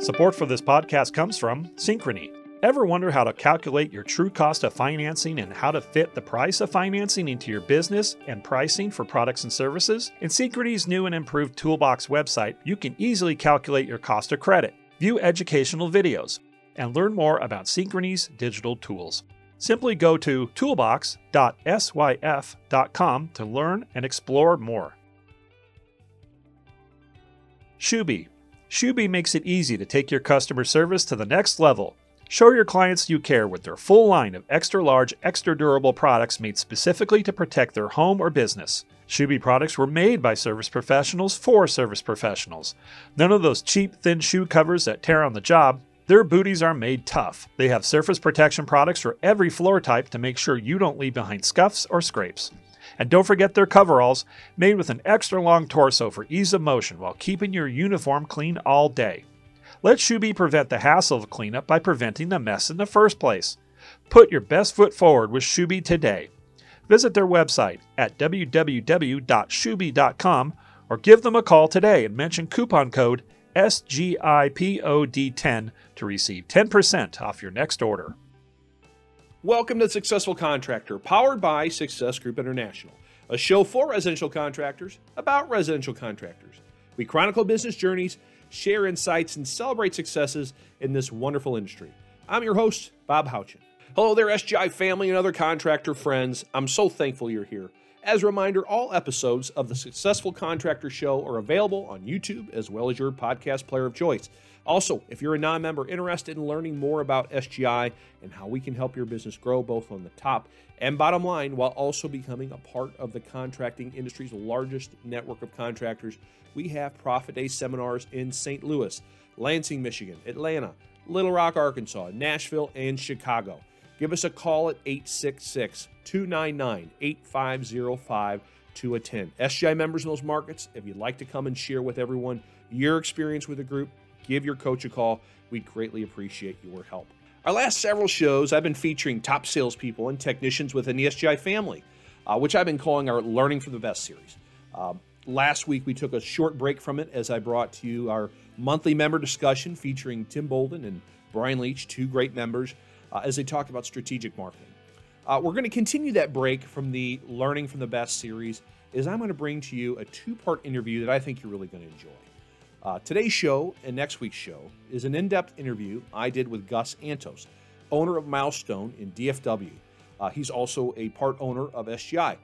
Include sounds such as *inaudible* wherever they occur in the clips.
Support for this podcast comes from Synchrony. Ever wonder how to calculate your true cost of financing and how to fit the price of financing into your business and pricing for products and services? In Synchrony's new and improved Toolbox website, you can easily calculate your cost of credit, view educational videos, and learn more about Synchrony's digital tools. Simply go to toolbox.syf.com to learn and explore more. ShuBee. ShuBee makes it easy to take your customer service to the next level. Show your clients you care with their full line of extra large, extra durable products made specifically to protect their home or business. ShuBee products were made by service professionals for service professionals. None of those cheap, thin shoe covers that tear on the job. Their booties are made tough. They have surface protection products for every floor type to make sure you don't leave behind scuffs or scrapes. And don't forget their coveralls, made with an extra long torso for ease of motion while keeping your uniform clean all day. Let ShuBee prevent the hassle of cleanup by preventing the mess in the first place. Put your best foot forward with ShuBee today. Visit their website at www.shubee.com or give them a call today and mention coupon code SGIPOD10 to receive 10% off your next order. Welcome to Successful Contractor, powered by Success Group International, a show for residential contractors about residential contractors. We chronicle business journeys, share insights, and celebrate successes in this wonderful industry. I'm your host, Bob Houchin. Hello there, SGI family and other contractor friends. I'm so thankful you're here. As a reminder, all episodes of the Successful Contractor Show are available on YouTube as well as your podcast player of choice. Also, if you're a non member interested in learning more about SGI and how we can help your business grow both on the top and bottom line while also becoming a part of the contracting industry's largest network of contractors, we have Profit Day seminars in St. Louis, Lansing, Michigan, Atlanta, Little Rock, Arkansas, Nashville, and Chicago. Give us a call at 866 299 8505 to attend. SGI members in those markets, if you'd like to come and share with everyone your experience with the group, give your coach a call. We'd greatly appreciate your help. Our last several shows, I've been featuring top salespeople and technicians within the SGI family, uh, which I've been calling our Learning from the Best series. Uh, last week, we took a short break from it as I brought to you our monthly member discussion featuring Tim Bolden and Brian Leach, two great members, uh, as they talked about strategic marketing. Uh, we're going to continue that break from the Learning from the Best series, as I'm going to bring to you a two part interview that I think you're really going to enjoy. Uh, today's show and next week's show is an in depth interview I did with Gus Antos, owner of Milestone in DFW. Uh, he's also a part owner of SGI.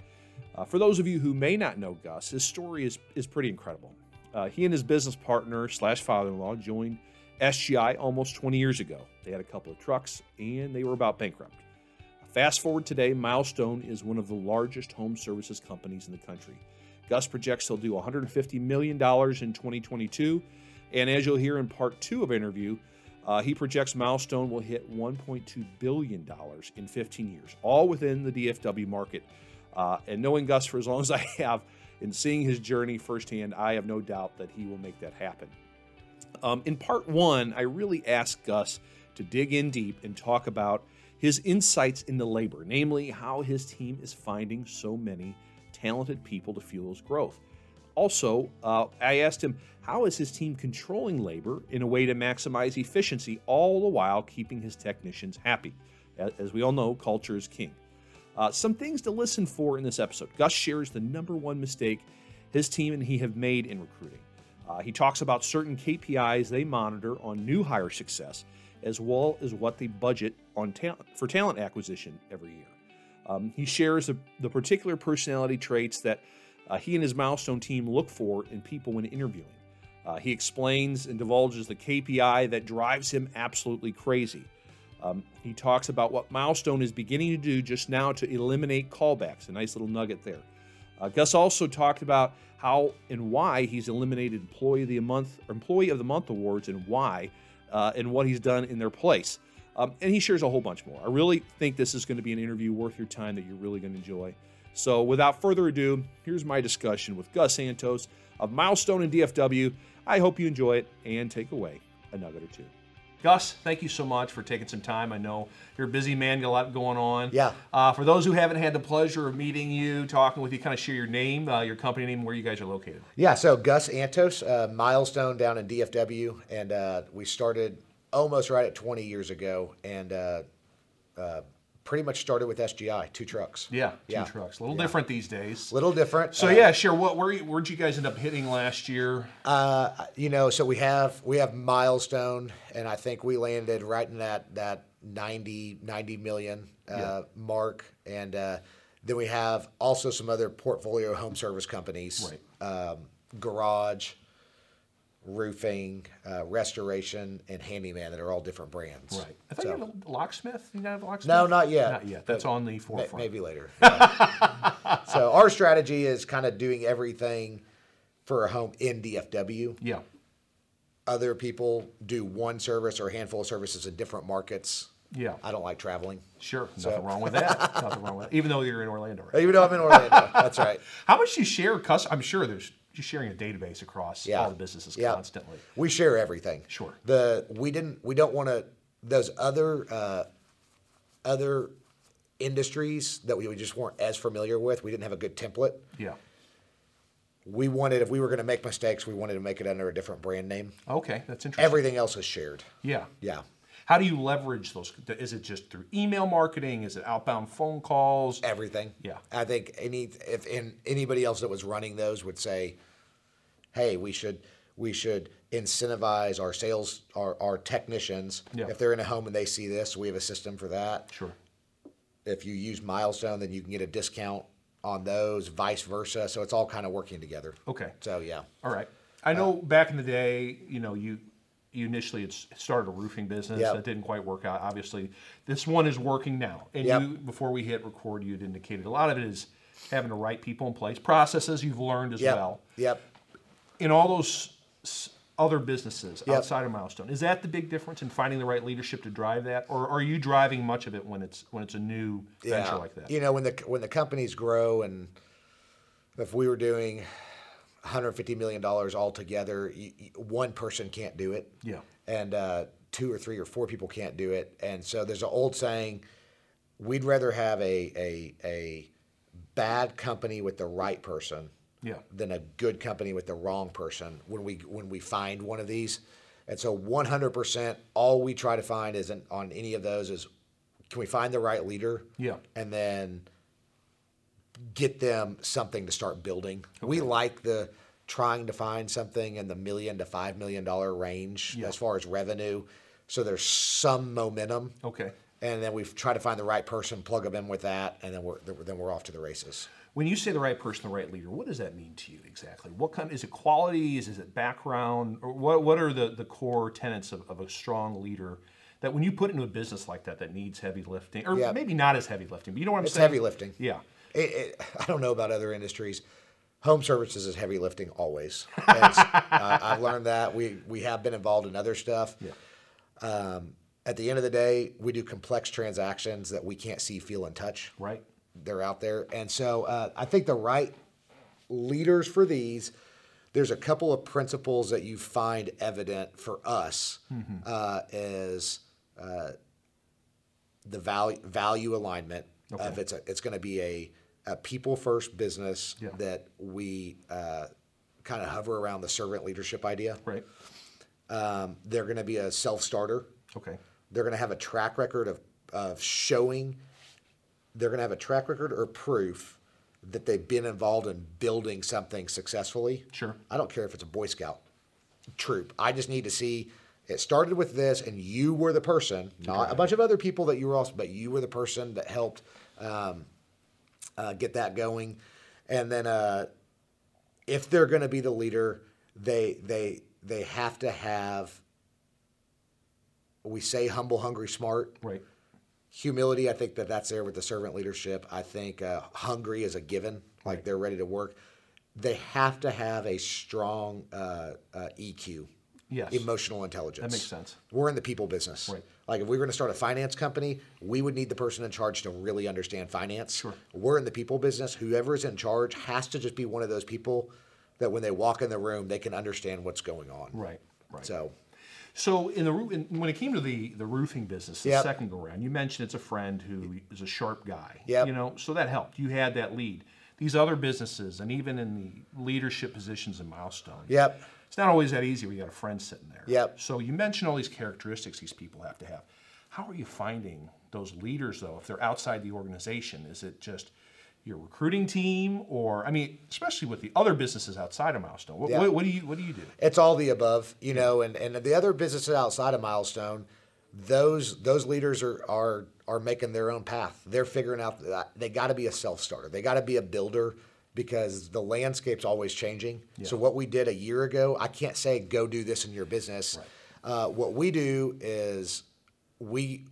Uh, for those of you who may not know Gus, his story is, is pretty incredible. Uh, he and his business partner slash father in law joined SGI almost 20 years ago. They had a couple of trucks and they were about bankrupt. Fast forward today, Milestone is one of the largest home services companies in the country. Gus projects he'll do $150 million in 2022. And as you'll hear in part two of interview, uh, he projects Milestone will hit $1.2 billion in 15 years, all within the DFW market. Uh, and knowing Gus for as long as I have and seeing his journey firsthand, I have no doubt that he will make that happen. Um, in part one, I really asked Gus to dig in deep and talk about his insights into labor, namely how his team is finding so many talented people to fuel his growth. Also, uh, I asked him how is his team controlling labor in a way to maximize efficiency, all the while keeping his technicians happy. As we all know, culture is king. Uh, some things to listen for in this episode. Gus shares the number one mistake his team and he have made in recruiting. Uh, he talks about certain KPIs they monitor on new hire success, as well as what they budget on for talent acquisition every year. Um, he shares the, the, particular personality traits that uh, he and his milestone team look for in people when interviewing. Uh, he explains and divulges the KPI that drives him absolutely crazy. Um, he talks about what Milestone is beginning to do just now to eliminate callbacks. A nice little nugget there. Uh, Gus also talked about how and why he's eliminated Employee of the Month, Employee of the Month awards, and why, uh, and what he's done in their place. Um, and he shares a whole bunch more. I really think this is going to be an interview worth your time that you're really going to enjoy. So, without further ado, here's my discussion with Gus Antos of Milestone and DFW. I hope you enjoy it and take away a nugget or two. Gus, thank you so much for taking some time. I know you're a busy man, got a lot going on. Yeah. Uh, for those who haven't had the pleasure of meeting you, talking with you, kind of share your name, uh, your company name, where you guys are located. Yeah, so Gus Antos, uh, milestone down in DFW, and uh, we started almost right at 20 years ago, and uh, uh, pretty much started with SGI, two trucks. Yeah, two Yeah. trucks. A little Yeah. different these days. A Little different. So uh, yeah, sure. What where where'd you guys end up hitting last year? Uh, you know, so we have we have milestone, and I think we landed right in that that 90, 90 million uh, Yeah. mark, and uh, then we have also some other portfolio home service companies, Right. um, garage, roofing, uh, restoration, and handyman that are all different brands. Right. I thought So- you had a locksmith. You have a locksmith? No, not yet. Not yet. That's on the May- forefront. Maybe later. Yeah. *laughs* so our strategy is kind of doing everything for a home in DFW. Yeah. Other people do one service or a handful of services in different markets. Yeah. I don't like traveling. Sure. So- Nothing wrong with that. Nothing wrong with that. Even though you're in Orlando, right? Even though I'm in Orlando. That's right. *laughs* How much do you share? Cus- I'm sure there's you're sharing a database across Yeah. all the businesses Yeah. constantly. We share everything. Sure. The we didn't we don't want to those other uh, other industries that we just weren't as familiar with. We didn't have a good template. Yeah. We wanted if we were going to make mistakes, we wanted to make it under a different brand name. Okay, that's interesting. Everything else is shared. yeah. Yeah. How do you leverage those? Is it just through email marketing? Is it outbound phone calls? everything. Yeah. I think any if in, anybody else that was running those would say, "Hey, we should we should incentivize our sales our, our technicians Yeah. if they're in a home and they see this. We have a system for that. Sure. If you use Milestone, then you can get a discount on those. Vice versa. So it's all kind of working together. Okay. So yeah. All right. I know uh, back in the day, you know, you you initially had started a roofing business Yep. that didn't quite work out. Obviously, this one is working now. And Yep. you, before we hit record, you had indicated a lot of it is having the right people in place, processes you've learned as Yep. well. Yep. In all those other businesses Yep. outside of Milestone, is that the big difference in finding the right leadership to drive that, or are you driving much of it when it's when it's a new venture like that? You know, when the when the companies grow and if we were doing 150 million dollars altogether, y- y- one person can't do it. Yeah. And uh, two or three or four people can't do it. And so there's an old saying: we'd rather have a a a bad company with the right person Yeah. than a good company with the wrong person when we when we find one of these. And so 100% all we try to find isn't on any of those is can we find the right leader? Yeah. And then get them something to start building. We like the trying to find something in the million to 5 million dollar range Yeah. as far as revenue so there's some momentum. Okay. And then we try to find the right person, plug them in with that, and then we're then we're off to the races. When you say the right person, the right leader, what does that mean to you exactly? What kind is it qualities? Is it background? Or what what are the, the core tenets of, of a strong leader that when you put into a business like that that needs heavy lifting, or Yeah. maybe not as heavy lifting, but you know what I'm It's saying? heavy lifting. Yeah. It, it, *laughs* I don't know about other industries. Home services is heavy lifting always. *laughs* Uh, I've learned that. We we have been involved in other stuff. Yeah. Um, at the end of the day, we do complex transactions that we can't see, feel, and touch. Right. They're out there, and so uh, I think the right leaders for these. There's a couple of principles that you find evident for us uh, is uh, the value value alignment of it's a, it's going to be a, a people first business Yeah. that we uh, kind of hover around the servant leadership idea. Right. Um, they're going to be a self starter. Okay. They're going to have a track record of, of showing. They're going to have a track record or proof that they've been involved in building something successfully. Sure. I don't care if it's a Boy Scout troop. I just need to see it started with this, and you were the person, not a bunch of other people that you were also, but you were the person that helped um, uh, get that going. And then, uh, if they're going to be the leader, they they they have to have. We say humble, hungry, smart Right. Humility i think that that's there with the servant leadership i think uh, hungry is a given like they're ready to work they have to have a strong uh, uh, eq Yes. emotional intelligence That makes sense. we're in the people business Right. like if we were going to start a finance company we would need the person in charge to really understand finance Sure. we're in the people business whoever is in charge has to just be one of those people that when they walk in the room they can understand what's going on Right. Right. so So in the in, when it came to the the roofing business, the Yep. second go round, you mentioned it's a friend who is a sharp guy. Yeah. You know, so that helped. You had that lead. These other businesses, and even in the leadership positions in Milestone, Yep. it's not always that easy when you got a friend sitting there. Yep. So you mentioned all these characteristics these people have to have. How are you finding those leaders though? If they're outside the organization, is it just your recruiting team, or I mean, especially with the other businesses outside of Milestone? What, Yeah. what, what do you what do you do? It's all the above, you know, and, and the other businesses outside of Milestone, those those leaders are are are making their own path. They're figuring out that they got to be a self starter. They got to be a builder because the landscape's always changing. So what we did a year ago, I can't say go do this in your business. Uh, what we do is we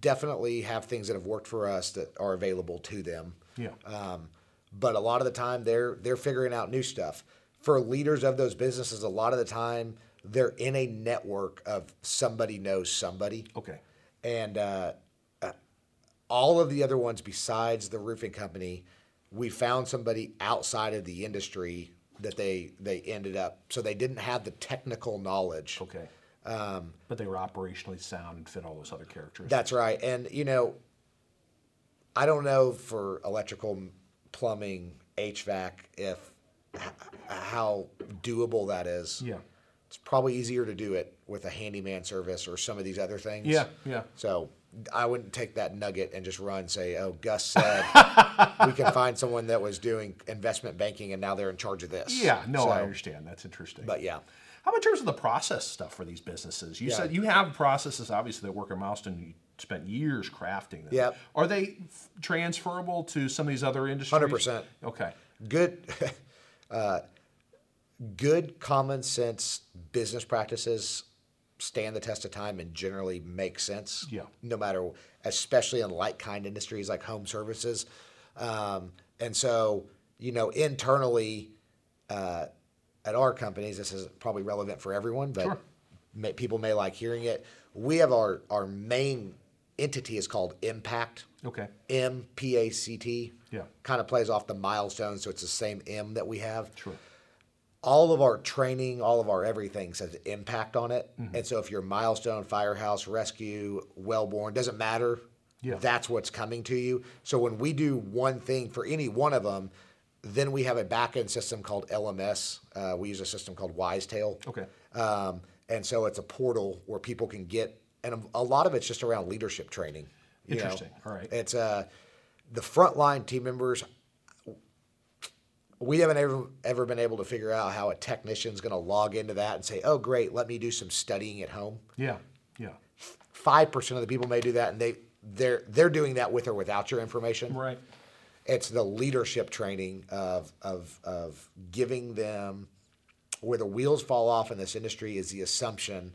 definitely have things that have worked for us that are available to them. Yeah. Um, but a lot of the time they're they're figuring out new stuff. For leaders of those businesses, a lot of the time they're in a network of somebody knows somebody, Okay. and uh, uh, all of the other ones besides the roofing company, we found somebody outside of the industry that they they ended up. So they didn't have the technical knowledge. Okay. Um, but they were operationally sound and fit all those other characteristics. That's right. And you know, I don't know for electrical, plumbing, HVAC if how doable that is. Yeah. It's probably easier to do it with a handyman service or some of these other things. Yeah, yeah. So I wouldn't take that nugget and just run and say, "Oh, Gus said *laughs* we can find someone that was doing investment banking and now they're in charge of this." Yeah, no, I understand. That's interesting. But yeah, How about in terms of the process stuff for these businesses? You Yeah. said you have processes, obviously, that work at Milestone. Spent years crafting them. Yep. Are they f- transferable to some of these other industries? 100%. Okay. good *laughs* uh, good common sense business practices stand the test of time and generally make sense Yeah. no matter especially in like kind industries like home services um, and so you know internally uh, at our companies this is probably relevant for everyone but Sure. may, people may like hearing it we have our our main entity is called impact Okay. M P A C T. Yeah. Kind of plays off the milestone, so it's the same M that we have. Sure. All of our training, all of our everything says impact on it. Mm-hmm. And so if you're milestone, firehouse, rescue, wellborn, doesn't matter. Yeah. That's what's coming to you. So when we do one thing for any one of them, then we have a back end system called LMS. Uh, we use a system called Wisetail. Okay. Um, and so it's a portal where people can get, and a lot of it's just around leadership training. you know. Interesting. All right. It's uh, the frontline team members. We haven't ever ever been able to figure out how a technician's going to log into that and say, "Oh, great, let me do some studying at home." Yeah. Yeah. Five percent of the people may do that, and they they're they're doing that with or without your information. Right. It's the leadership training of of of giving them where the wheels fall off in this industry is the assumption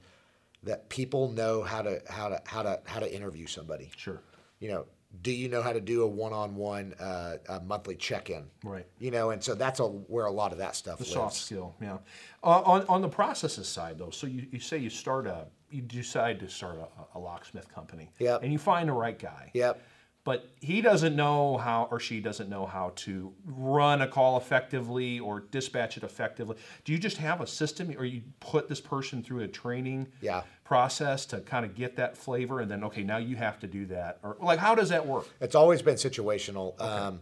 that people know how to how to how to how to interview somebody. Sure. You know, do you know how to do a one-on-one uh, a monthly check-in? Right. You know, and so that's a, where a lot of that stuff The lives. soft skill, yeah. Uh, on on the processes side, though, so you, you say you start a, you decide to start a, a locksmith company. Yep. And you find the right guy. Yep. But he doesn't know how, or she doesn't know how to run a call effectively or dispatch it effectively. Do you just have a system, or you put this person through a training Yeah. process to kind of get that flavor, and then okay, now you have to do that, or like how does that work? It's always been situational. Um,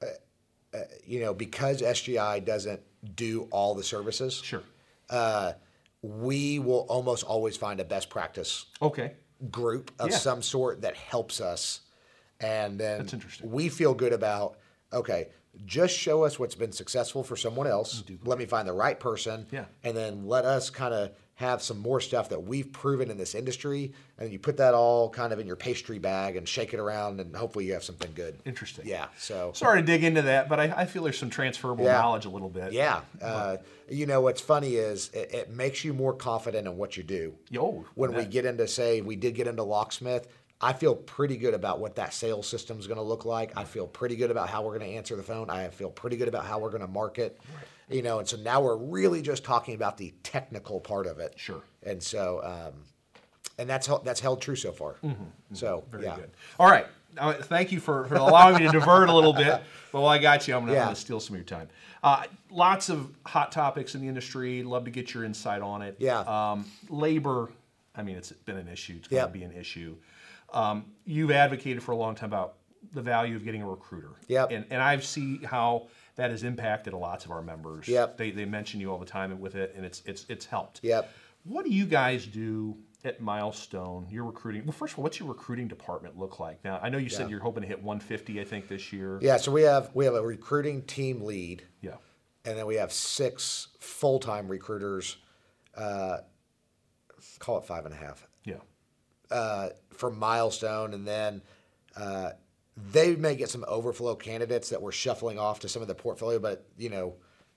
uh, uh, you know, because SGI doesn't do all the services. Sure. uh, we will almost always find a best practice Okay. group of Yeah. some sort that helps us. And then That's interesting. we feel good about, okay, just show us what's been successful for someone else. Let me find the right person. Yeah. And then let us kind of have some more stuff that we've proven in this industry. And you put that all kind of in your pastry bag and shake it around, and hopefully you have something good. Interesting. Yeah. So, Sorry to dig into that, but I, I feel there's some transferable Yeah. knowledge a little bit. yeah. Uh, you know, what's funny is it, it makes you more confident in what you do. Yo, when we get into say we did get into locksmith i feel pretty good about what that sales system is going to look like i feel pretty good about how we're going to answer the phone i feel pretty good about how we're going to market you know and so now we're really just talking about the technical part of it Sure. and so um, and that's that's held true so far so Mm-hmm. Very yeah good. All right. uh, thank you for, for allowing me to divert a little bit. *laughs* But while I got you, I'm going Yeah. to steal some of your time. Uh, lots of hot topics in the industry. Love to get your insight on it. Yeah. Um, labor, I mean, it's been an issue. It's going Yep. to be an issue. Um, you've advocated for a long time about the value of getting a recruiter. Yep. And, and I see how that has impacted a lots of our members. Yep. They, they mention you all the time with it, and it's, it's, it's helped. Yep. What do you guys do at Milestone? Your recruiting. Well, first of all, what's your recruiting department look like? Now, I know you said Yeah. you're hoping to hit 150. I think this year. Yeah, so we have we have a recruiting team lead, Yeah. and then we have six full time recruiters. Uh, call it five and a half. Uh, for milestone, and then uh, they may get some overflow candidates that we're shuffling off to some of the portfolio. But you know,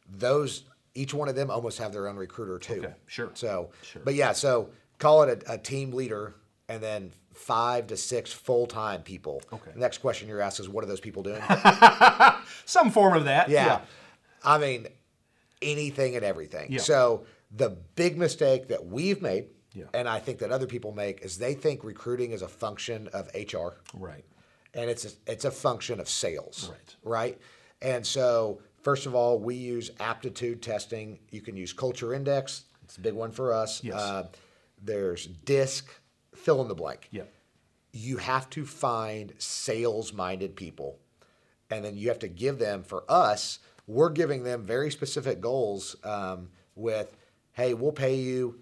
those each one of them almost have their own recruiter too. Okay, sure. So, Sure. but yeah, so call it a, a team leader, and then five to six full time people. Okay. Next question you're asked is, what are those people doing? *laughs* Some form of that. Yeah. I mean, anything and everything. Yeah. So the big mistake that we've made, Yeah. and I think that other people make, is they think recruiting is a function of HR, Right. and it's a, it's a function of sales. Right. Right. And so, first of all, we use aptitude testing. You can use Culture Index. It's a big one for us. Yes. Uh, there's DISC. Fill in the blank Yeah. you have to find sales minded people and then you have to give them for us we're giving them very specific goals um, with hey we'll pay you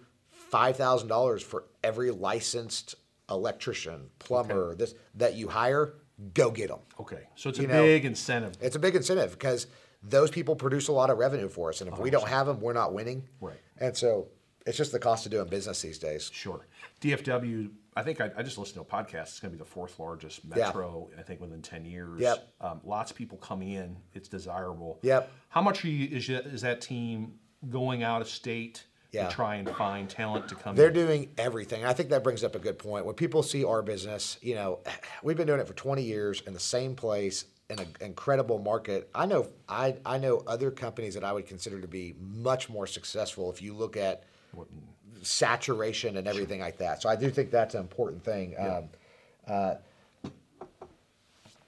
$5000 for every licensed electrician plumber this that you hire go get them Okay. So it's You a know, big incentive. it's a big incentive because those people produce a lot of revenue for us and if we don't have them we're not winning Right. and so it's just the cost of doing business these days Sure. DFW, I think I, I just listened to a podcast. It's going to be the fourth largest Yeah. metro, I think, within 10 years. Yep. Um, lots of people coming in. It's desirable. Yep. How much are you, is, is that team going out of state Yeah. to try and find talent to come They're in? doing everything. I think that brings up a good point. When people see our business, you know, *sighs* we've been doing it for 20 years in the same place in an incredible market. I know I, I know other companies that I would consider to be much more successful if you look at saturation and everything like that. So I do think that's an important thing. Um, uh,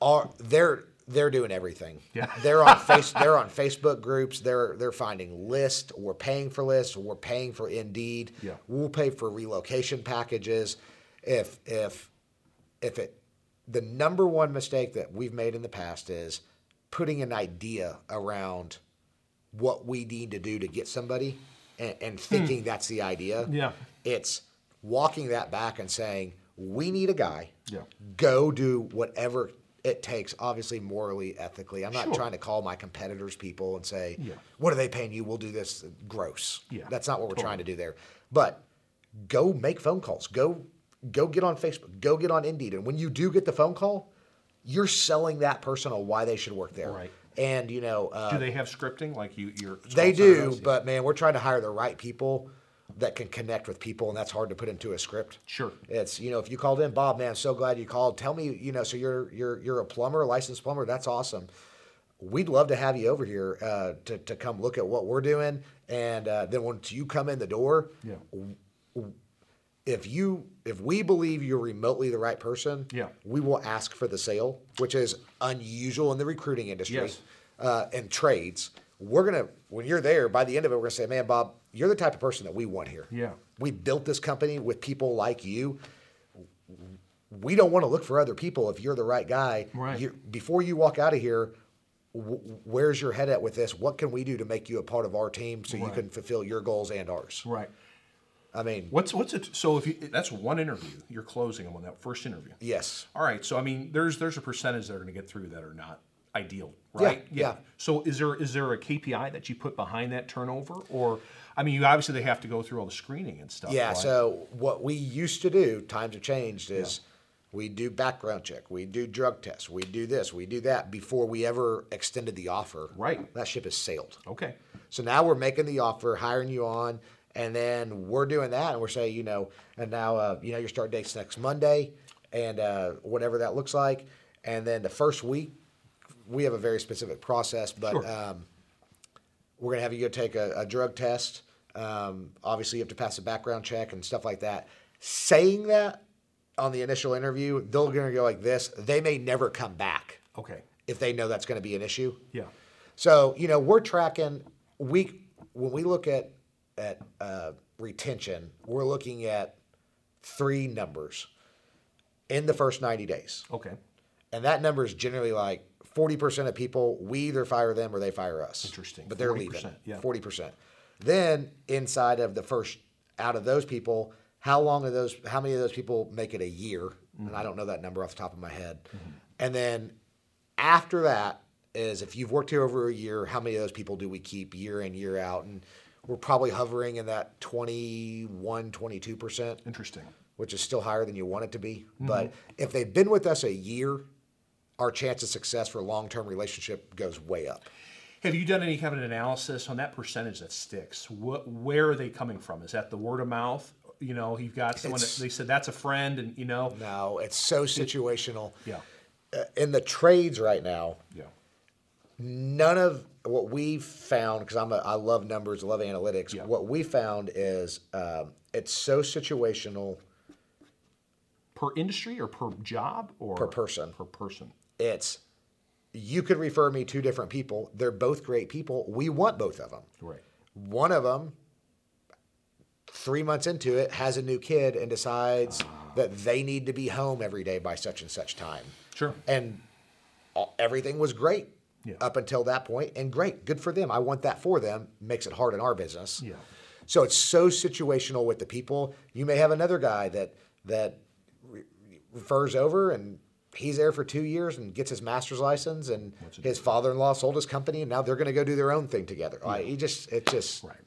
are they're they're doing everything. Yeah. *laughs* They're on face they're on Facebook groups. They're they're finding lists. We're paying for lists. We're paying for Indeed. Yeah. We'll pay for relocation packages. If if if it the number one mistake that we've made in the past is putting an idea around what we need to do to get somebody and, and hmm. thinking that's the idea. Yeah. It's walking that back and saying, we need a guy. Yeah. Go do whatever it takes, obviously morally, ethically. I'm not Sure. trying to call my competitors people and say, Yeah. what are they paying you? We'll do this. Gross. Yeah, That's not what we're totally. trying to do there. But go make phone calls. Go go get on Facebook. Go get on Indeed. And when you do get the phone call, you're selling that person on why they should work there. Right. And you know, uh, Do they have scripting like you? Your they do, but man, we're trying to hire the right people that can connect with people, and that's hard to put into a script. Sure. It's you know, if you called in, Bob, man, so glad you called. Tell me, you know, so you're you're you're a plumber, a licensed plumber. That's awesome. We'd love to have you over here uh, to to come look at what we're doing, and uh, then once you come in the door, Yeah. if you if we believe you're remotely the right person, Yeah. we will ask for the sale, which is unusual in the recruiting industry Yes. uh, and trades. We're gonna when you're there by the end of it, we're gonna say, "Man, Bob, you're the type of person that we want here. Yeah. we built this company with people like you. We don't want to look for other people if you're the right guy. Right. You, before you walk out of here." wh- Where's your head at with this? What can we do to make you a part of our team so you can fulfill your goals and ours? Right. I mean, What's what's it? So if you that's one interview, you're closing them on that first interview. yes. All right. So I mean, there's there's a percentage that are going to get through that are not ideal, right? Yeah. yeah. So is there is there a KPI that you put behind that turnover, or I mean, you obviously they have to go through all the screening and stuff. Yeah. right? So what we used to do, times have changed, is we do background check, we do drug tests, we do this, we do that before we ever extended the offer. Right. That ship has sailed. okay. So now we're making the offer, hiring you on, and then we're doing that, and we're saying, you know, and now, uh, you know, your start date's next Monday, and uh, whatever that looks like, and then the first week, we have a very specific process, but Sure. um, we're gonna have you go take a, a drug test. Um, obviously, you have to pass a background check and stuff like that. Saying that, on the initial interview, they're going to go like this. They may never come back Okay. if they know that's going to be an issue. Yeah. So you know we're tracking we when we look at at uh, retention, we're looking at three numbers in the first ninety days, Okay. and that number is generally like forty percent of people we either fire them or they fire us. Interesting. but they're 40%, leaving. yeah. forty percent. Then inside of the first out of those people, how long are those? How many of those people make it a year? And I don't know that number off the top of my head. Mm-hmm. And then after that is if you've worked here over a year, how many of those people do we keep year in, year out? And we're probably hovering in that 21, 22%, Interesting. which is still higher than you want it to be. Mm-hmm. But if they've been with us a year, our chance of success for a long term relationship goes way up. Have you done any kind of an analysis on that percentage that sticks? What, where are they coming from? Is that the word of mouth? You know, you've got someone that they said that's a friend, and you know, No, it's so situational. yeah, Uh, In the trades right now, yeah, none of what we've found because I'm a, I love numbers, I love analytics. Yeah. What we found is um, it's so situational. per industry or per job or Per person. Per person. It's you could refer me to different people. They're both great people. We want both of them. Right. One of them, three months into it, has a new kid and decides ah. that they need to be home every day by such and such time. Sure. And all, everything was great Yeah. up until that point, and great, good for them. I want that for them. Makes it hard in our business. Yeah. So it's so situational with the people. You may have another guy that that re- refers over and he's there for two years and gets his master's license, and his father-in-law sold his company, and now they're going to go do their own thing together. Like, he just, it just, Right.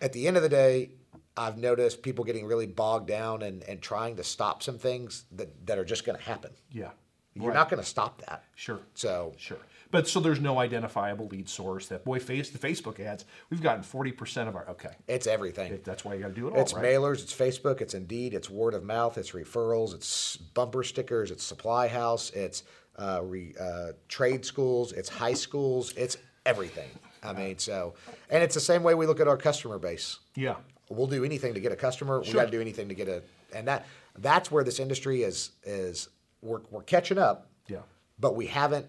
at the end of the day, I've noticed people getting really bogged down and, and trying to stop some things that, that are just going to happen. Yeah. You're Right. not going to stop that. Sure. So Sure. But so there's no identifiable lead source that boy face the Facebook ads. We've gotten forty percent of our okay. it's everything. It- that's why you got to do it all. It's right? mailers, it's Facebook, it's Indeed, it's word of mouth, it's referrals, it's bumper stickers, it's supply house, it's uh, re, uh, trade schools, it's high schools, it's everything. I mean, so, and it's the same way we look at our customer base. Yeah. We'll do anything to get a customer. We got to do anything to get a, and that that's where this industry is is we're we're catching up, Yeah. but we haven't.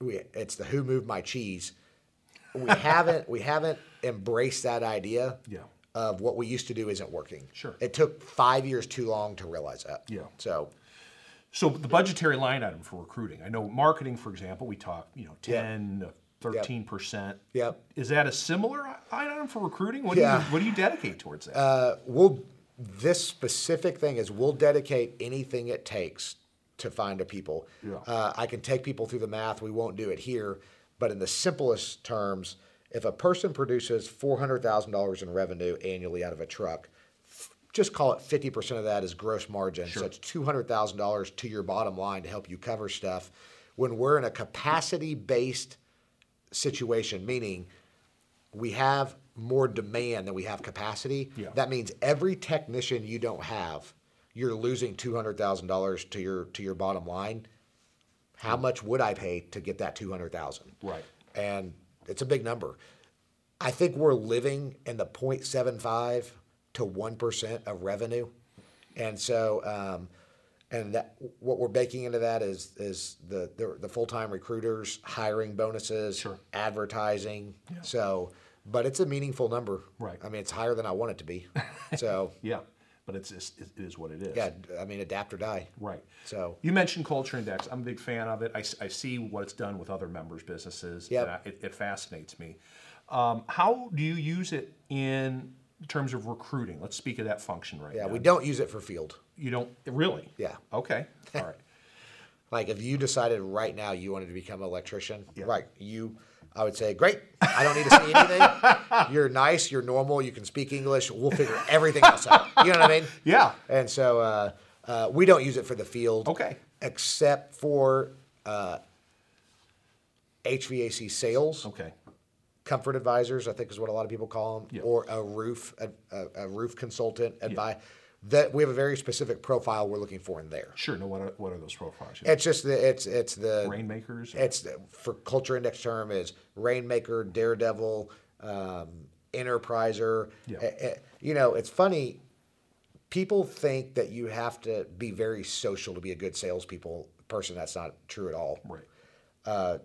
We it's the who moved my cheese. We *laughs* haven't we haven't embraced that idea Yeah. of what we used to do isn't working. Sure. It took five years too long to realize that. Yeah. So So the budgetary line item for recruiting. I know marketing, for example, we talk, you know, Yeah. ten to thirteen percent. Yep. Is that a similar line item for recruiting? What do Yeah. you what do you dedicate towards that? uh, we'll this specific thing is we'll dedicate anything it takes to find a people. Yeah. Uh, I can take people through the math. We won't do it here, but in the simplest terms, if a person produces four hundred thousand dollars in revenue annually out of a truck, f- just call it fifty percent of that is gross margin. So it's two hundred thousand dollars to your bottom line to help you cover stuff. When we're in a capacity based situation, meaning we have more demand than we have capacity. Yeah. That means every technician you don't have, you're losing two hundred thousand dollars to your to your bottom line. How much would I pay to get that two hundred thousand? Right. And it's a big number. I think we're living in the 0.75 to one percent of revenue, and so um, and that what we're baking into that is is the the, the full time recruiters hiring bonuses, Sure. advertising. So, but it's a meaningful number. Right. I mean, it's higher than I want it to be. *laughs* So, yeah. But it's, it's it is what it is. yeah. I mean, adapt or die. Right. So, You mentioned Culture Index. I'm a big fan of it. I see what it's done with other members' businesses. I- It, it fascinates me. Um, how do you use it in terms of recruiting? Let's speak of that function right yeah, now. we don't use it for field. You don't really? Yeah. Okay. *laughs* All right. Like if you decided right now you wanted to become an electrician, Yeah. right? You, I would say, great. I don't need to see anything. *laughs* you're nice. You're normal. You can speak English. We'll figure everything else out. You know what I mean? *laughs* Yeah. And so uh, uh, we don't use it for the field. Okay. Except for uh, HVAC sales, Okay. comfort advisors, I think is what a lot of people call them, or a roof a, a, a roof consultant advice. That we have a very specific profile we're looking for in there. Sure. No. What are, what are those profiles? It's just the it's it's the Rainmakers? It's the, for culture index term is rainmaker, daredevil, um, enterpriser. Yeah. You know, it's funny. people think that you have to be very social to be a good salespeople person. That's not true at all. Right.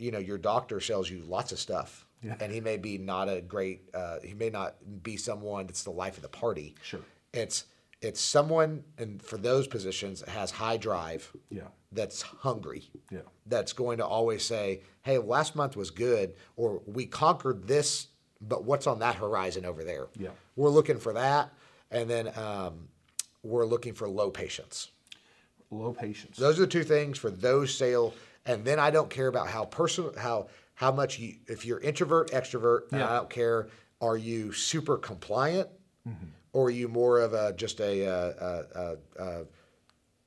You know, your doctor sells you lots of stuff, Yeah. and he may be not a great. Uh, he may not be someone that's the life of the party. Sure. It's it's someone, and for those positions, has high drive. Yeah. That's hungry. Yeah. That's going to always say, "Hey, last month was good," or "We conquered this, but what's on that horizon over there?" Yeah. We're looking for that, and then um, we're looking for low patience. Low patience. Those are the two things for those sale. And then I don't care about how personal, how how much you. If you're introvert, extrovert, Yeah. I don't care. Are you super compliant, Mm-hmm. Or are you more of a just a? Uh, uh, uh, uh,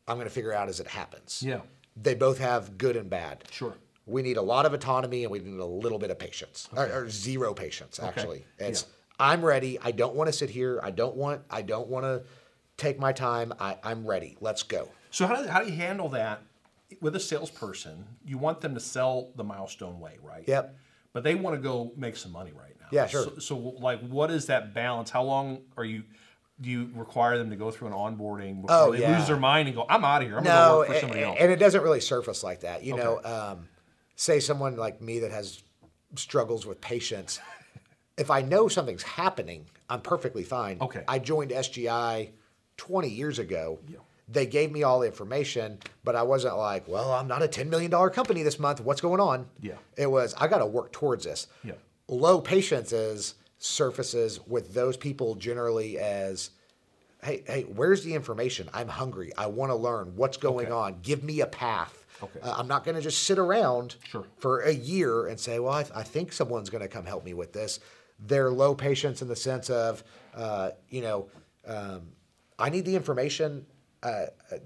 I'm going to figure out as it happens. Yeah. They both have good and bad. Sure. We need a lot of autonomy and we need a little bit of patience, or, or zero patience. Actually, Okay. it's Yeah. I'm ready. I don't want to sit here. I don't want. I don't want to take my time. I, I'm ready. Let's go. So how do, how do you handle that with a salesperson? You want them to sell the milestone way, right? Yep. But they want to go make some money right now. Yeah, sure. So, so like, what is that balance? How long are you? Do you require them to go through an onboarding before Oh, they yeah. lose their mind and go, "I'm out of here. I'm going no, to work for somebody a- else." and it doesn't really surface like that. You know, um, say someone like me that has struggles with patience. if I know something's happening, I'm perfectly fine. Okay. I joined SGI 20 years ago. Yeah. They gave me all the information, but I wasn't like, well, I'm not a $10 million company this month. What's going on? Yeah. It was, I got to work towards this. Yeah. Low patience is surfaces with those people generally as, hey, hey, where's the information? I'm hungry. I want to learn what's going Okay. on. Give me a path. Okay. Uh, I'm not going to just sit around Sure. for a year and say, well, I, I think someone's going to come help me with this. They're low patience in the sense of, uh, you know, um, I need the information uh, uh,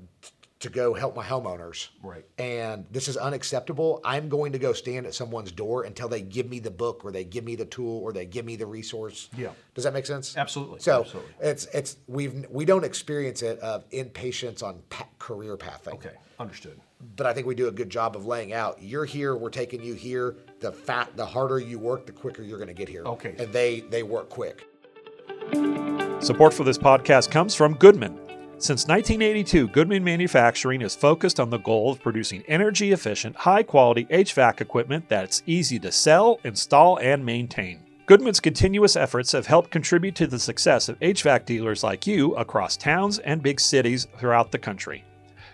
to go help my homeowners. Right. And this is unacceptable. I'm going to go stand at someone's door until they give me the book or they give me the tool or they give me the resource. Yeah. Does that make sense? Absolutely, So absolutely. it's it's we've we don't experience it of impatience on pa- career pathing. okay, understood. But I think we do a good job of laying out. You're here. We're taking you here. The fat, the harder you work, the quicker you're going to get here. Okay. And they they work quick. Support for this podcast comes from Goodman. Since 1982, Goodman Manufacturing is focused on the goal of producing energy efficient, high quality HVAC equipment that's easy to sell, install, and maintain. Goodman's continuous efforts have helped contribute to the success of HVAC dealers like you across towns and big cities throughout the country.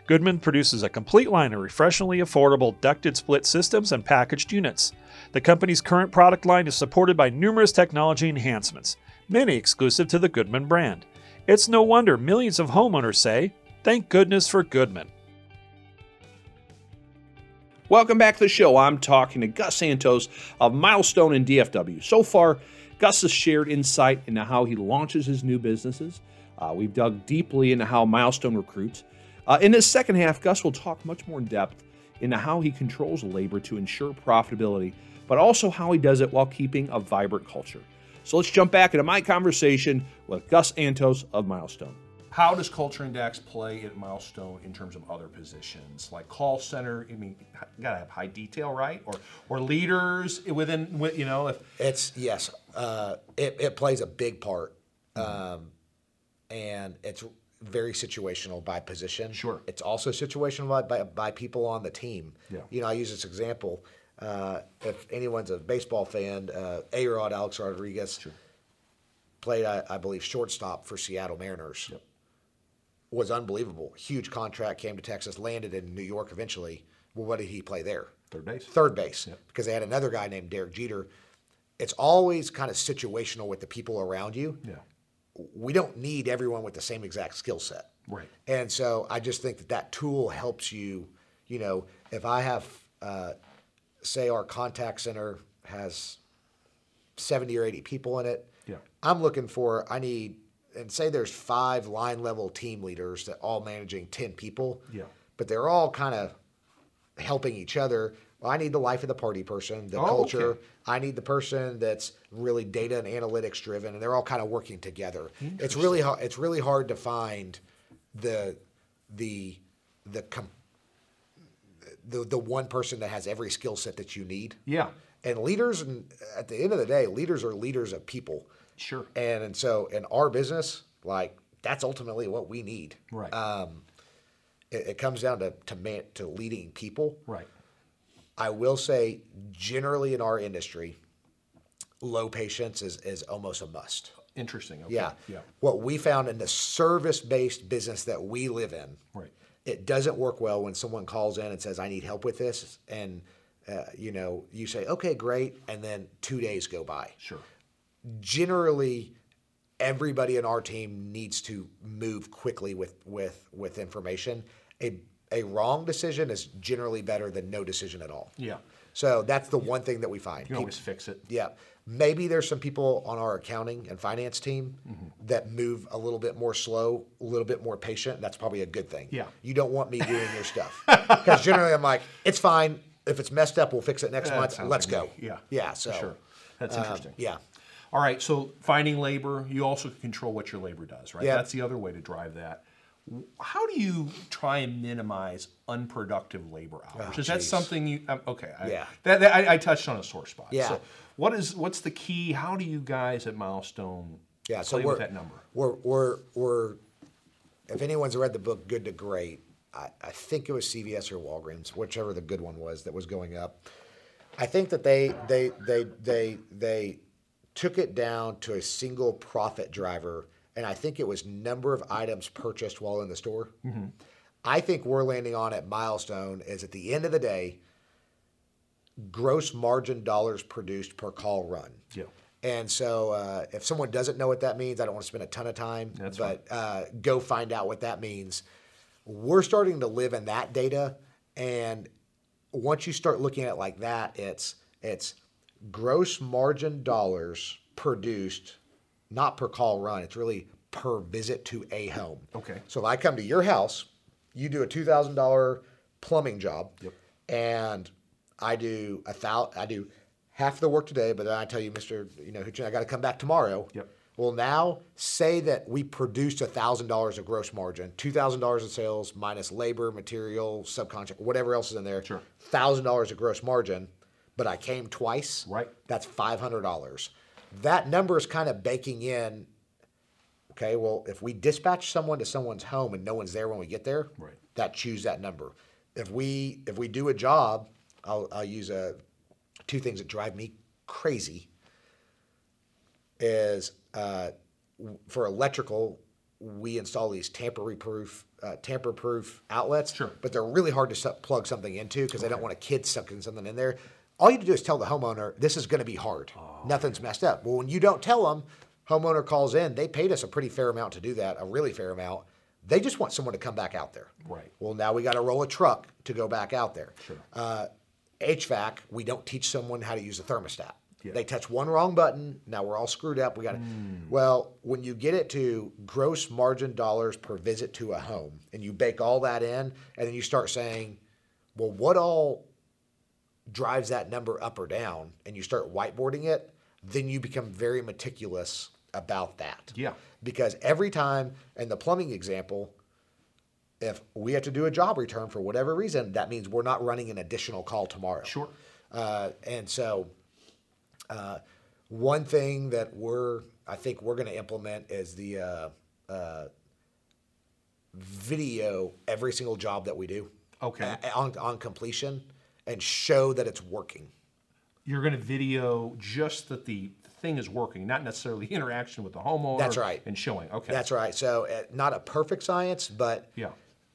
Goodman produces a complete line of refreshingly affordable ducted split systems and packaged units. The company's current product line is supported by numerous technology enhancements, many exclusive to the Goodman brand. It's no wonder millions of homeowners say, Thank goodness for Goodman. Welcome back to the show. I'm talking to Gus Antos of Milestone and DFW. So far, Gus has shared insight into how he launches his new businesses. Uh, we've dug deeply into how Milestone recruits. Uh, in this second half, Gus will talk much more in depth into how he controls labor to ensure profitability, but also how he does it while keeping a vibrant culture. So let's jump back into my conversation with Gus Antos of Milestone. How does Culture Index play at Milestone in terms of other positions, like call center? I mean, you gotta have high detail, right? Or or leaders within, you know, if It's yes, uh, it, it plays a big part, um, and it's very situational by position. Sure. It's also situational by, by, by people on the team. Yeah. You know, I use this example. Uh, if anyone's a baseball fan, uh, A Rod Alex Rodriguez played, I, I believe, shortstop for Seattle Mariners. Yep. Was unbelievable. Huge contract, came to Texas, landed in New York eventually. Well, what did he play there? third base. third base because they had another guy named Derek Jeter. It's always kind of situational with the people around you. Yeah. We don't need everyone with the same exact skill set. Right. And so I just think that that tool helps you. You know, if I have, uh, say, our contact center has 70 or 80 people in it, Yeah. I'm looking for, I need, and say there's five line level team leaders that all managing 10 people. Yeah. But they're all kind of helping each other. Well, I need the life of the party person, the Oh, culture. okay. I need the person that's really data and analytics driven, and they're all kind of working together. It's really hard. It's really hard to find the the the com- the the one person that has every skill set that you need. Yeah. And leaders, and at the end of the day, leaders are leaders of people. Sure. And and so in our business, like that's ultimately what we need. Right. Um, it, it comes down to to man, to leading people. right. I will say, generally in our industry, low patience is, is almost a must. Interesting. Okay. Yeah. Yeah. What we found in the service based business that we live in, Right. It doesn't work well when someone calls in and says, I need help with this. And, uh, you know, you say, okay, great. And then two days go by. Sure. Generally, everybody in our team needs to move quickly with, with, with information. A, a wrong decision is generally better than no decision at all. Yeah. So that's the one thing that we find. You can always fix it. Yeah. Maybe there's some people on our accounting and finance team Mm-hmm. that move a little bit more slow, a little bit more patient. That's probably a good thing. Yeah. You don't want me doing your stuff. *laughs* Because generally I'm like, it's fine. If it's messed up, we'll fix it next That month. Let's like go. me. Yeah. Yeah. So, Sure. That's um, interesting. yeah. All right, so finding labor, you also control what your labor does, right? Yeah. That's the other way to drive that. How do you try and minimize unproductive labor hours? Oh, Is that geez. something you? Um, okay, I, Yeah. That, that- I, I touched on a sore spot. Yeah. So what is what's the key? How do you guys at Milestone Yeah. So play we're, with that number? We're, we're, we're, if anyone's read the book Good to Great, I, I think it was CVS or Walgreens, whichever the good one was that was going up. I think that they they they they they took it down to a single profit driver, and I think it was number of items purchased while in the store. Mm-hmm. I think we're landing on at milestone is at the end of the day, gross margin dollars produced per call run. Yeah. And so, uh, if someone doesn't know what that means, I don't want to spend a ton of time, That's but uh, go find out what that means. We're starting to live in that data, and once you start looking at it like that, it's it's gross margin dollars produced, not per call run. It's really per visit to a home. Okay. So if I come to your house, you do a two thousand dollar plumbing job, Yep. and I do a thou I do half the work today, but then I tell you, Mister, you know, I got to come back tomorrow. Yep. Well, now say that we produced thousand dollars of gross margin, two thousand dollars in sales minus labor, material, subcontract, whatever else is in there. Sure. Thousand dollars of gross margin, but I came twice. Right. That's five hundred dollars. That number is kind of baking in. Okay, well, if we dispatch someone to someone's home and no one's there when we get there, Right. that choose that number. If we if we do a job, I'll, I'll use a two things that drive me crazy. Is uh, for electrical, we install these tamper-proof uh, tamper-proof outlets, Sure. but they're really hard to su- plug something into because they don't want a kid sucking something in there. All you have to do is tell the homeowner this is going to be hard. Nothing's messed up. Well, when you don't tell them, homeowner calls in. They paid us a pretty fair amount to do that, a really fair amount. They just want someone to come back out there. Right. Well, now we got to roll a truck to go back out there. Sure. Uh, HVAC, we don't teach someone how to use a thermostat. Yeah. They touch one wrong button. Now we're all screwed up. We got to. Hmm. Well, when you get it to gross margin dollars per visit to a home, and you bake all that in, and then you start saying, well, what all drives that number up or down, and you start whiteboarding it, then you become very meticulous about that. Yeah. Because every time, in the plumbing example, if we have to do a job return for whatever reason, that means we're not running an additional call tomorrow. Sure. Uh, and so, uh, one thing that we're, I think we're going to implement is the uh, uh, video every single job that we do. Okay. on, on completion and show that it's working. You're going to video just that the thing is working, not necessarily *laughs* interaction with the homeowner. That's right. And showing. Okay. That's right. So, uh, not a perfect science, but Yeah.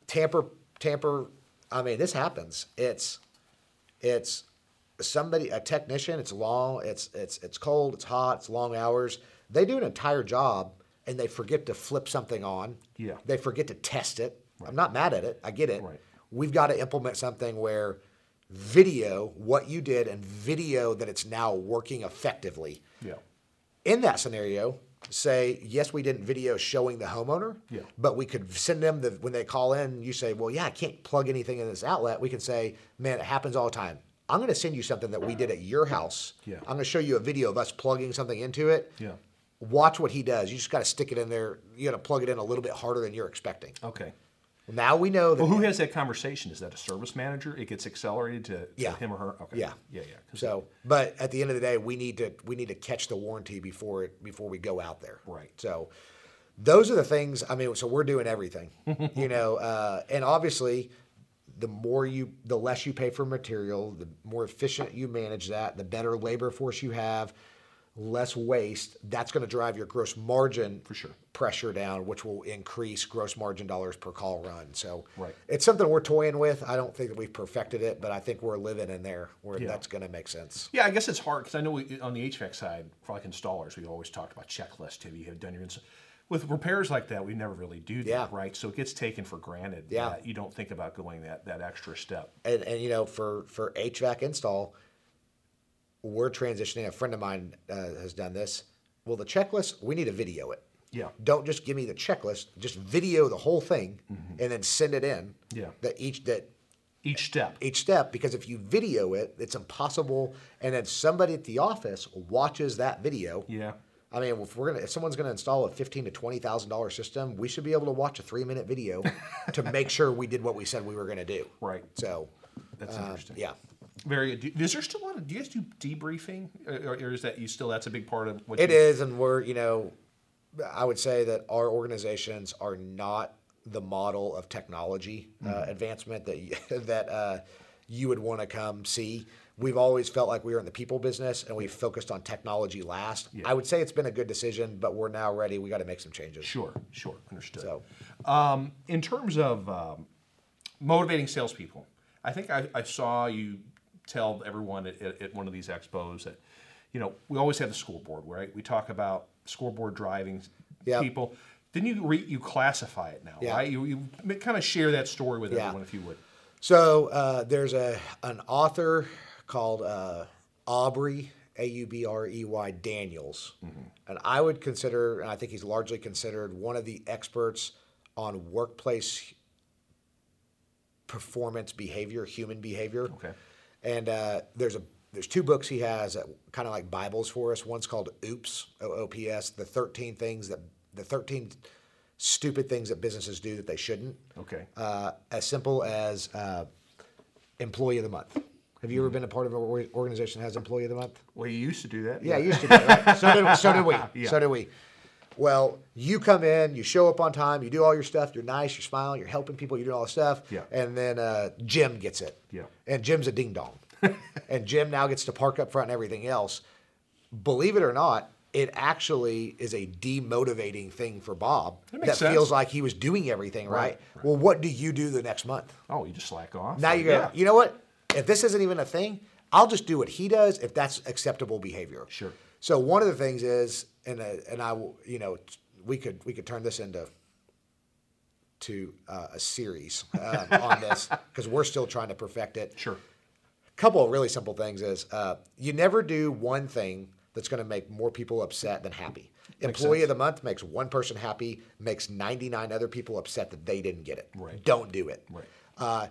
Tamper tamper i mean this happens. It's it's somebody a technician it's long it's it's it's cold it's hot it's long hours. They do an entire job and they forget to flip something on. Yeah. they forget to test it. I'm not mad at it. I get it. Right. we've got to implement something where video what you did and video that it's now working effectively. Yeah. in that scenario, say, yes, we didn't video showing the homeowner, Yeah. but we could send them the when they call in, you say, well, yeah, I can't plug anything in this outlet. We can say, man, it happens all the time. I'm going to send you something that we did at your house. Yeah. I'm going to show you a video of us plugging something into it. Yeah. Watch what he does. You just got to stick it in there. You got to plug it in a little bit harder than you're expecting. Okay. Now we know that. Well, who has that conversation? Is that a service manager? It gets accelerated to, to Yeah. him or her. Okay. Yeah. Yeah. Yeah. So, but at the end of the day, we need to we need to catch the warranty before it before we go out there. Right. So, those are the things. I mean, so we're doing everything, *laughs* you know, uh, and obviously, the more you, the less you pay for material, the more efficient you manage that, the better labor force you have, less waste. That's going to drive your gross margin For sure. pressure down, which will increase gross margin dollars per call run. So Right. it's something we're toying with. I don't think that we've perfected it, but I think we're living in there where Yeah. that's going to make sense. Yeah, I guess it's hard because I know we, on the HVAC side, for like installers, we always talked about checklist. Have you have done your ins- with repairs like that? We never really do that, Yeah. right? So it gets taken for granted. Yeah. that you don't think about going that that extra step. and, and you know for for HVAC install, we're transitioning. A friend of mine uh, has done this. Well, the checklist we need to video it. Yeah. Don't just give me the checklist. Just video the whole thing, and then send it in. Mm-hmm. Yeah. That each that Each step. each step because if you video it, it's impossible. And then somebody at the office watches that video. Yeah. I mean, if we're gonna, if someone's gonna install a fifteen to twenty thousand dollar system, we should be able to watch a three minute video *laughs* to make sure we did what we said we were gonna do. Right. So, That's uh, interesting. yeah. Very. Do, is there still a lot of? Do you guys do debriefing, or, or is that you still? That's a big part of what It you, is, and we're you know, I would say that our organizations are not the model of technology uh, Mm-hmm. advancement that you, *laughs* that uh, you would want to come see. We've always felt like we were in the people business, and we focused on technology last. Yeah. I would say it's been a good decision, but we're now ready. We got to make some changes. Sure. Sure. Understood. So, Um, in terms of um, motivating salespeople, I think I, I saw you tell everyone at, at, at one of these expos that, you know, we always have the scoreboard, right? We talk about scoreboard driving Yep. people. Then you re, you classify it now, Yeah. right? You, you kind of share that story with Yeah. everyone, if you would. So uh, there's a an author called uh, Aubrey A U B R E Y Daniels, and I would consider, and I think he's largely considered one of the experts on workplace performance behavior, human behavior. Okay. And uh, there's a there's two books he has that kind of like Bibles for us. One's called Oops, O O P S, the 13 things that the 13 stupid things that businesses do that they shouldn't Okay. uh, as simple as uh, employee of the month. Have you ever been a part of an organization that has employee of the month? Well, you used to do that. Yeah, you used to. Do it, right? So did so did we. *laughs* Yeah. So did we. Well, you come in, you show up on time, you do all your stuff, you're nice, you're smiling, you're helping people, you're doing all this stuff, Yeah. and then uh, Jim gets it. Yeah. And Jim's a ding dong, *laughs* and Jim now gets to park up front and everything else. Believe it or not, it actually is a demotivating thing for Bob That makes sense. feels like he was doing everything right. Right, right. Well, what do you do the next month? Oh, you just slack off. Now you go, Yeah. you know what? If this isn't even a thing, I'll just do what he does if that's acceptable behavior. Sure. So one of the things is, and uh, and I will, you know, we could we could turn this into to uh, a series um, on *laughs* this because we're still trying to perfect it. Sure. A couple of really simple things is uh, you never do one thing that's going to make more people upset than happy. Employee of the month makes one person happy, makes 99 other people upset that they didn't get it. Right. Don't do it. Right. Uh,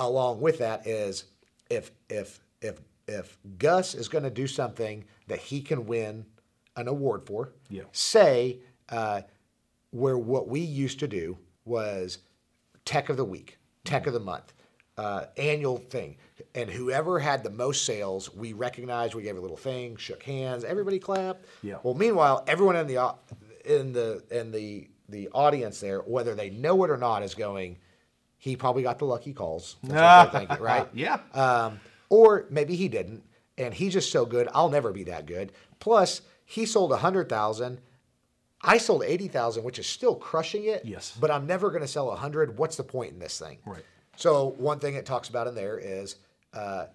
along with that is if if if if Gus is going to do something that he can win an award for, Yeah. say uh, where what we used to do was tech of the week, tech of the month, uh, annual thing, and whoever had the most sales, we recognized. We gave a little thing, shook hands, everybody clapped. Yeah. Well, meanwhile, everyone in the in the in the the audience there, whether they know it or not, is going. He probably got the lucky calls. That's what they're thinking, *laughs* right? Yeah. Um, or maybe he didn't, and he's just so good. I'll never be that good. Plus, he sold a hundred thousand. I sold eighty thousand, which is still crushing it. Yes. But I'm never going to sell a hundred. What's the point in this thing? Right. So one thing it talks about in there is uh,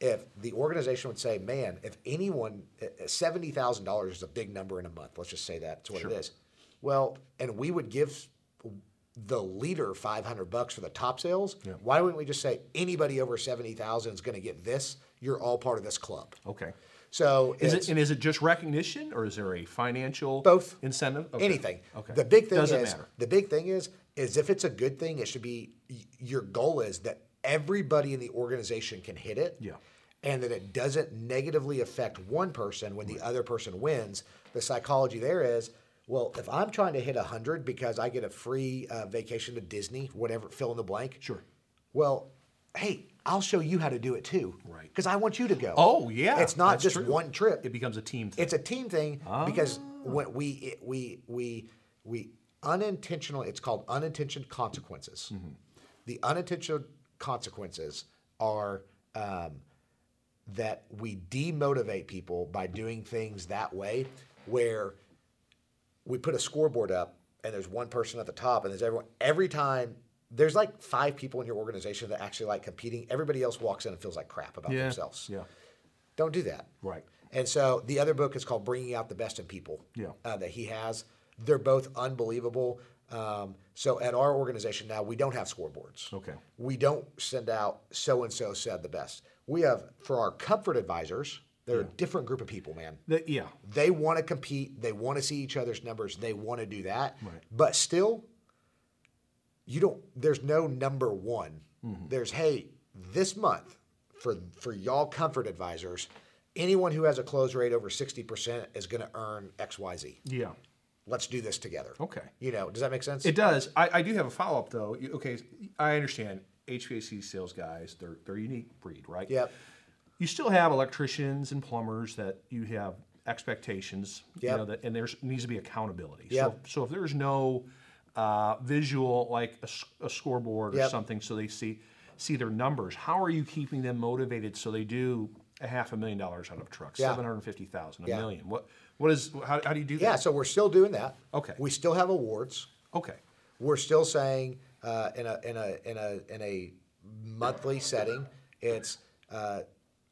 if the organization would say, "Man, if anyone seventy thousand dollars is a big number in a month. Let's just say that that's what Sure. it is." Well, and we would give the leader 500 bucks for the top sales. Yeah. Why wouldn't we just say anybody over 70,000 is going to get this? You're all part of this club. Okay. So Is it and is it just recognition or is there a financial Both. incentive? Okay. anything. Okay. The big thing Doesn't is matter. the big thing is is if it's a good thing, it should be your goal is that everybody in the organization can hit it. Yeah. And that it doesn't negatively affect one person when the other person wins. The psychology there is, well, if I'm trying to hit 100 because I get a free uh, vacation to Disney, whatever, fill in the blank. Sure. Well, hey, I'll show you how to do it too. Right. Because I want you to go. Oh, yeah, It's not just true. one trip. It becomes a team thing. It's a team thing because Ah. when we it- we we we unintentional. It's called unintentional consequences. Mm-hmm. The unintentional consequences are um, that we demotivate people by doing things that way, where we put a scoreboard up and there's one person at the top and there's everyone every time there's like five people in your organization that actually like competing everybody else walks in and feels like crap about yeah. themselves Yeah. don't do that Right. and so the other book is called bringing out the best in people Yeah. uh, that he has they're both unbelievable um, so at our organization now we don't have scoreboards Okay. we don't send out so and so said the best we have for our comfort advisors they're a different group of people man The- yeah. they want to compete. They want to see each other's numbers. They want to do that. Right. But still, you don't. There's no number one. Mm-hmm. There's hey, this month for for y'all comfort advisors, anyone who has a close rate over sixty percent is going to earn X Y Z. Yeah. Let's do this together. Okay. You know, does that make sense? It does. I, I do have a follow up though. Okay, I understand HVAC sales guys. They're they're a unique breed, right? Yep. You still have electricians and plumbers that you have expectations. You know that, and there needs to be accountability. Yep. So so if there's no uh, visual like a scoreboard or Yep. something, so they see see their numbers. How are you keeping them motivated so they do a half a million dollars out of a truck, Yeah. seven hundred fifty thousand, a Yeah. million? What what is how, how do you do that? Yeah. So we're still doing that. Okay. We still have awards. Okay. we're still saying uh, in a in a in a in a monthly setting, it's uh,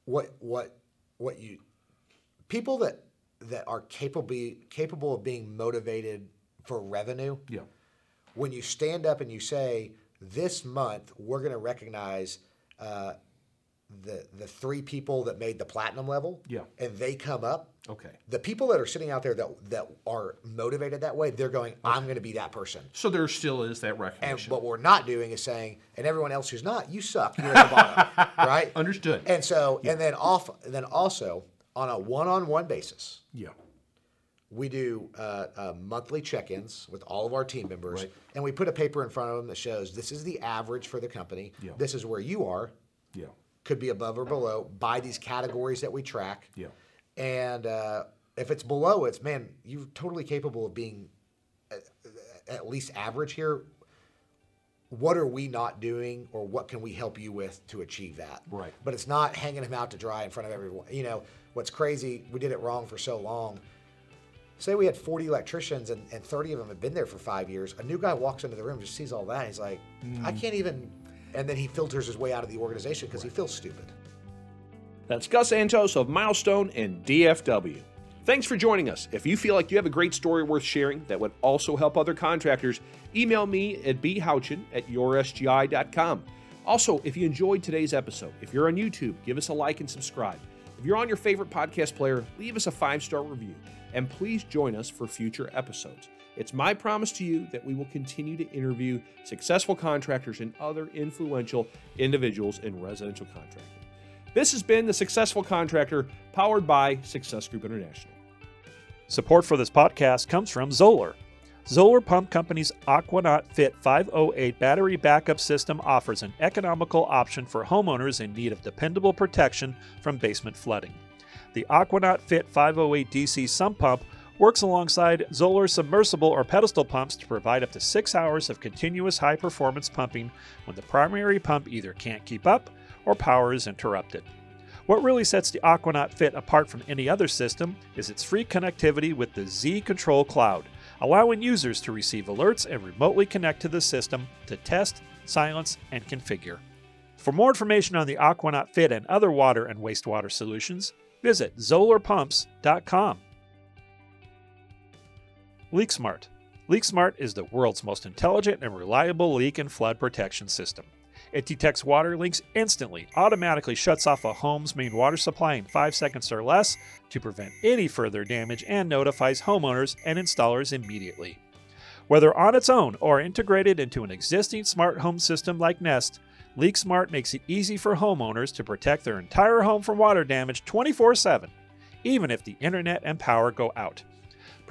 what what what you people that that are capable capable of being motivated for revenue. Yeah. When you stand up and you say, "This month we're going to recognize." Uh, the, the three people that made the platinum level, Yeah. and they come up. Okay. The people that are sitting out there that that are motivated that way, they're going, "I'm going to be that person." So there still is that recognition. And what we're not doing is saying, and everyone else who's not, you suck. You're at the bottom, *laughs* right? Understood. And so, and then off, and then also on a one-on-one basis, yeah. we do uh, uh, monthly check-ins with all of our team members, Right. and we put a paper in front of them that shows this is the average for the company. Yeah. This is where you are. Yeah. Could be above or below by these categories that we track. Yeah. And uh, if it's below, it's man, you're totally capable of being at, at least average here. What are we not doing, or what can we help you with to achieve that? Right. But it's not hanging him out to dry in front of everyone. You know what's crazy? We did it wrong for so long. Say we had 40 electricians and, and 30 of them have been there for five years. A new guy walks into the room, just sees all that. He's like, I mm. can't even. And then he filters his way out of the organization because he feels stupid. That's Gus Antos of Milestone and DFW. Thanks for joining us. If you feel like you have a great story worth sharing that would also help other contractors, email me at bhouchin at yoursgi.com. Also, if you enjoyed today's episode, if you're on YouTube, give us a like and subscribe. If you're on your favorite podcast player, leave us a five star review. And please join us for future episodes. It's my promise to you that we will continue to interview successful contractors and other influential individuals in residential contracting. This has been The Successful Contractor, powered by Success Group International. Support for this podcast comes from Zoeller. Zoeller Pump Company's Aquanot Fit 508 battery backup system offers an economical option for homeowners in need of dependable protection from basement flooding. The Aquanot Fit 508 DC sump pump works alongside Zoeller submersible or pedestal pumps to provide up to six hours of continuous high performance pumping when the primary pump either can't keep up or power is interrupted. What really sets the Aquanot Fit apart from any other system is its free connectivity with the Z Control Cloud, allowing users to receive alerts and remotely connect to the system to test, silence, and configure. For more information on the Aquanot Fit and other water and wastewater solutions, visit zoellerpumps.com. LeakSmart. LeakSmart is the world's most intelligent and reliable leak and flood protection system. It detects water leaks instantly, automatically shuts off a home's main water supply in 5 seconds or less to prevent any further damage, and notifies homeowners and installers immediately. Whether on its own or integrated into an existing smart home system like Nest, LeakSmart makes it easy for homeowners to protect their entire home from water damage 24 7, even if the internet and power go out.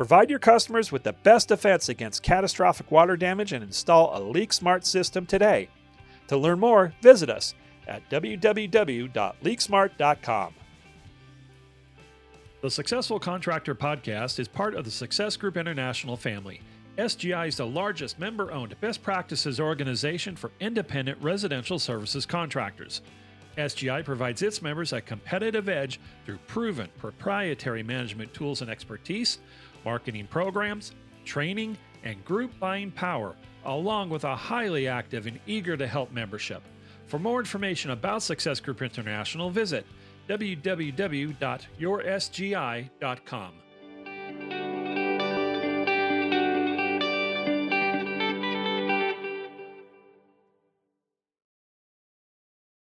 Provide your customers with the best defense against catastrophic water damage and install a LeakSmart system today. To learn more, visit us at www.leaksmart.com. The Successful Contractor Podcast is part of the Success Group International family. SGI is the largest member owned best practices organization for independent residential services contractors. SGI provides its members a competitive edge through proven proprietary management tools and expertise, marketing programs, training, and group buying power, along with a highly active and eager to help membership. For more information about Success Group International, visit www.yoursgi.com.